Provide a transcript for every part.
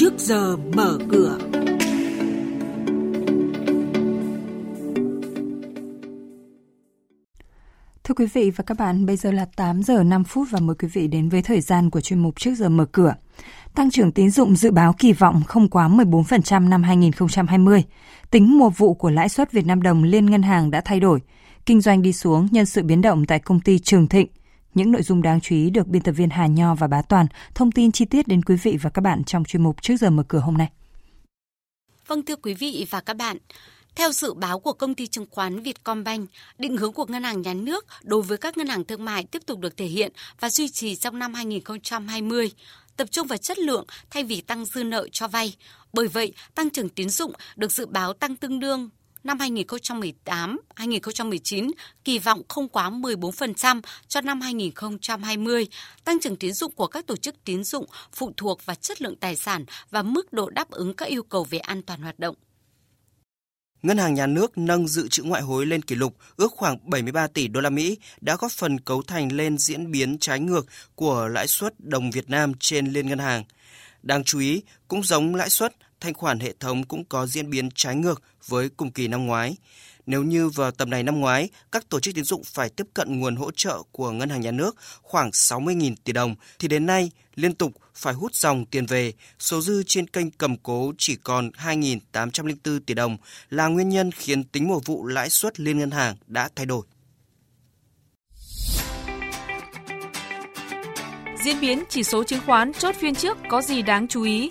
trước giờ mở cửa. Thưa quý vị và các bạn, bây giờ là 8 giờ 5 phút và mời quý vị đến với thời gian của chuyên mục trước giờ mở cửa. Tăng trưởng tín dụng dự báo kỳ vọng không quá 14% năm 2020. Tính mùa vụ của lãi suất Việt Nam đồng liên ngân hàng đã thay đổi. Kinh doanh đi xuống nhân sự biến động tại công ty Trường Thịnh. Những nội dung đáng chú ý được biên tập viên Hà Nho và Bá Toàn thông tin chi tiết đến quý vị và các bạn trong chuyên mục trước giờ mở cửa hôm nay. Vâng thưa quý vị và các bạn, theo dự báo của công ty chứng khoán Vietcombank, định hướng của ngân hàng nhà nước đối với các ngân hàng thương mại tiếp tục được thể hiện và duy trì trong năm 2020, tập trung vào chất lượng thay vì tăng dư nợ cho vay. Bởi vậy, tăng trưởng tín dụng được dự báo tăng tương đương năm 2018-2019 kỳ vọng không quá 14% cho năm 2020. Tăng trưởng tín dụng của các tổ chức tín dụng phụ thuộc vào chất lượng tài sản và mức độ đáp ứng các yêu cầu về an toàn hoạt động. Ngân hàng nhà nước nâng dự trữ ngoại hối lên kỷ lục ước khoảng 73 tỷ đô la Mỹ đã góp phần cấu thành lên diễn biến trái ngược của lãi suất đồng Việt Nam trên liên ngân hàng. Đáng chú ý, cũng giống lãi suất, thanh khoản hệ thống cũng có diễn biến trái ngược với cùng kỳ năm ngoái. Nếu như vào tầm này năm ngoái, các tổ chức tín dụng phải tiếp cận nguồn hỗ trợ của ngân hàng nhà nước khoảng 60.000 tỷ đồng, thì đến nay liên tục phải hút dòng tiền về, số dư trên kênh cầm cố chỉ còn 2.804 tỷ đồng là nguyên nhân khiến tính mùa vụ lãi suất liên ngân hàng đã thay đổi. Diễn biến chỉ số chứng khoán chốt phiên trước có gì đáng chú ý?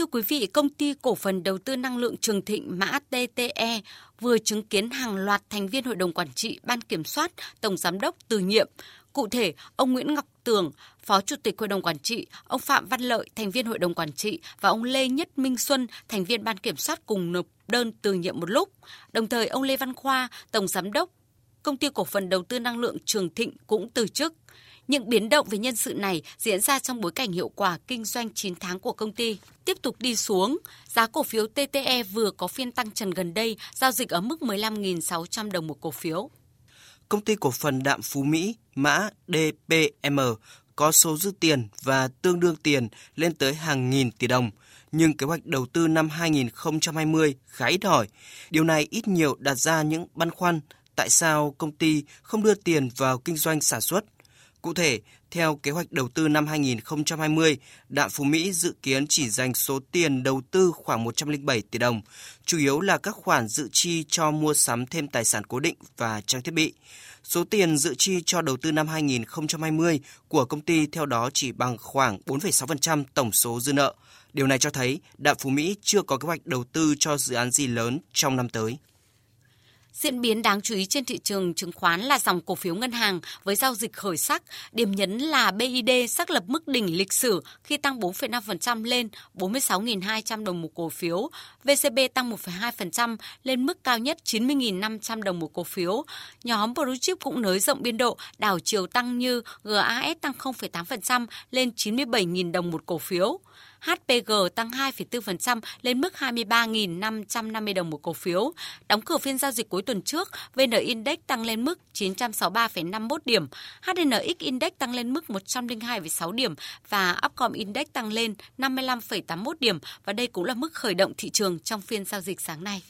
Thưa quý vị, công ty cổ phần đầu tư năng lượng Trường Thịnh mã TTE vừa chứng kiến hàng loạt thành viên hội đồng quản trị, ban kiểm soát, tổng giám đốc từ nhiệm. Cụ thể, ông Nguyễn Ngọc Tường, Phó Chủ tịch Hội đồng Quản trị, ông Phạm Văn Lợi, thành viên Hội đồng Quản trị và ông Lê Nhất Minh Xuân, thành viên ban kiểm soát cùng nộp đơn từ nhiệm một lúc. Đồng thời, ông Lê Văn Khoa, Tổng Giám đốc Công ty Cổ phần Đầu tư Năng lượng Trường Thịnh cũng từ chức. Những biến động về nhân sự này diễn ra trong bối cảnh hiệu quả kinh doanh 9 tháng của công ty tiếp tục đi xuống. Giá cổ phiếu TTE vừa có phiên tăng trần gần đây, giao dịch ở mức 15.600 đồng một cổ phiếu. Công ty cổ phần Đạm Phú Mỹ, mã DPM, có số dư tiền và tương đương tiền lên tới hàng nghìn tỷ đồng, nhưng kế hoạch đầu tư năm 2020 khá ít hỏi. Điều này ít nhiều đặt ra những băn khoăn tại sao công ty không đưa tiền vào kinh doanh sản xuất – Cụ thể, theo kế hoạch đầu tư năm 2020, Đạm Phú Mỹ dự kiến chỉ dành số tiền đầu tư khoảng 107 tỷ đồng, chủ yếu là các khoản dự chi cho mua sắm thêm tài sản cố định và trang thiết bị. Số tiền dự chi cho đầu tư năm 2020 của công ty theo đó chỉ bằng khoảng 4,6% tổng số dư nợ. Điều này cho thấy Đạm Phú Mỹ chưa có kế hoạch đầu tư cho dự án gì lớn trong năm tới. Diễn biến đáng chú ý trên thị trường chứng khoán là dòng cổ phiếu ngân hàng với giao dịch khởi sắc. Điểm nhấn là BID xác lập mức đỉnh lịch sử khi tăng 4,5% lên 46.200 đồng một cổ phiếu. VCB tăng 1,2% lên mức cao nhất 90.500 đồng một cổ phiếu. Nhóm Blue Chip cũng nới rộng biên độ, đảo chiều tăng như GAS tăng 0,8% lên 97.000 đồng một cổ phiếu. HPG tăng 2,4% lên mức 23.550 đồng một cổ phiếu. Đóng cửa phiên giao dịch cuối tuần trước, VN Index tăng lên mức 963,51 điểm, HNX Index tăng lên mức 102,6 điểm và Upcom Index tăng lên 55,81 điểm và đây cũng là mức khởi động thị trường trong phiên giao dịch sáng nay.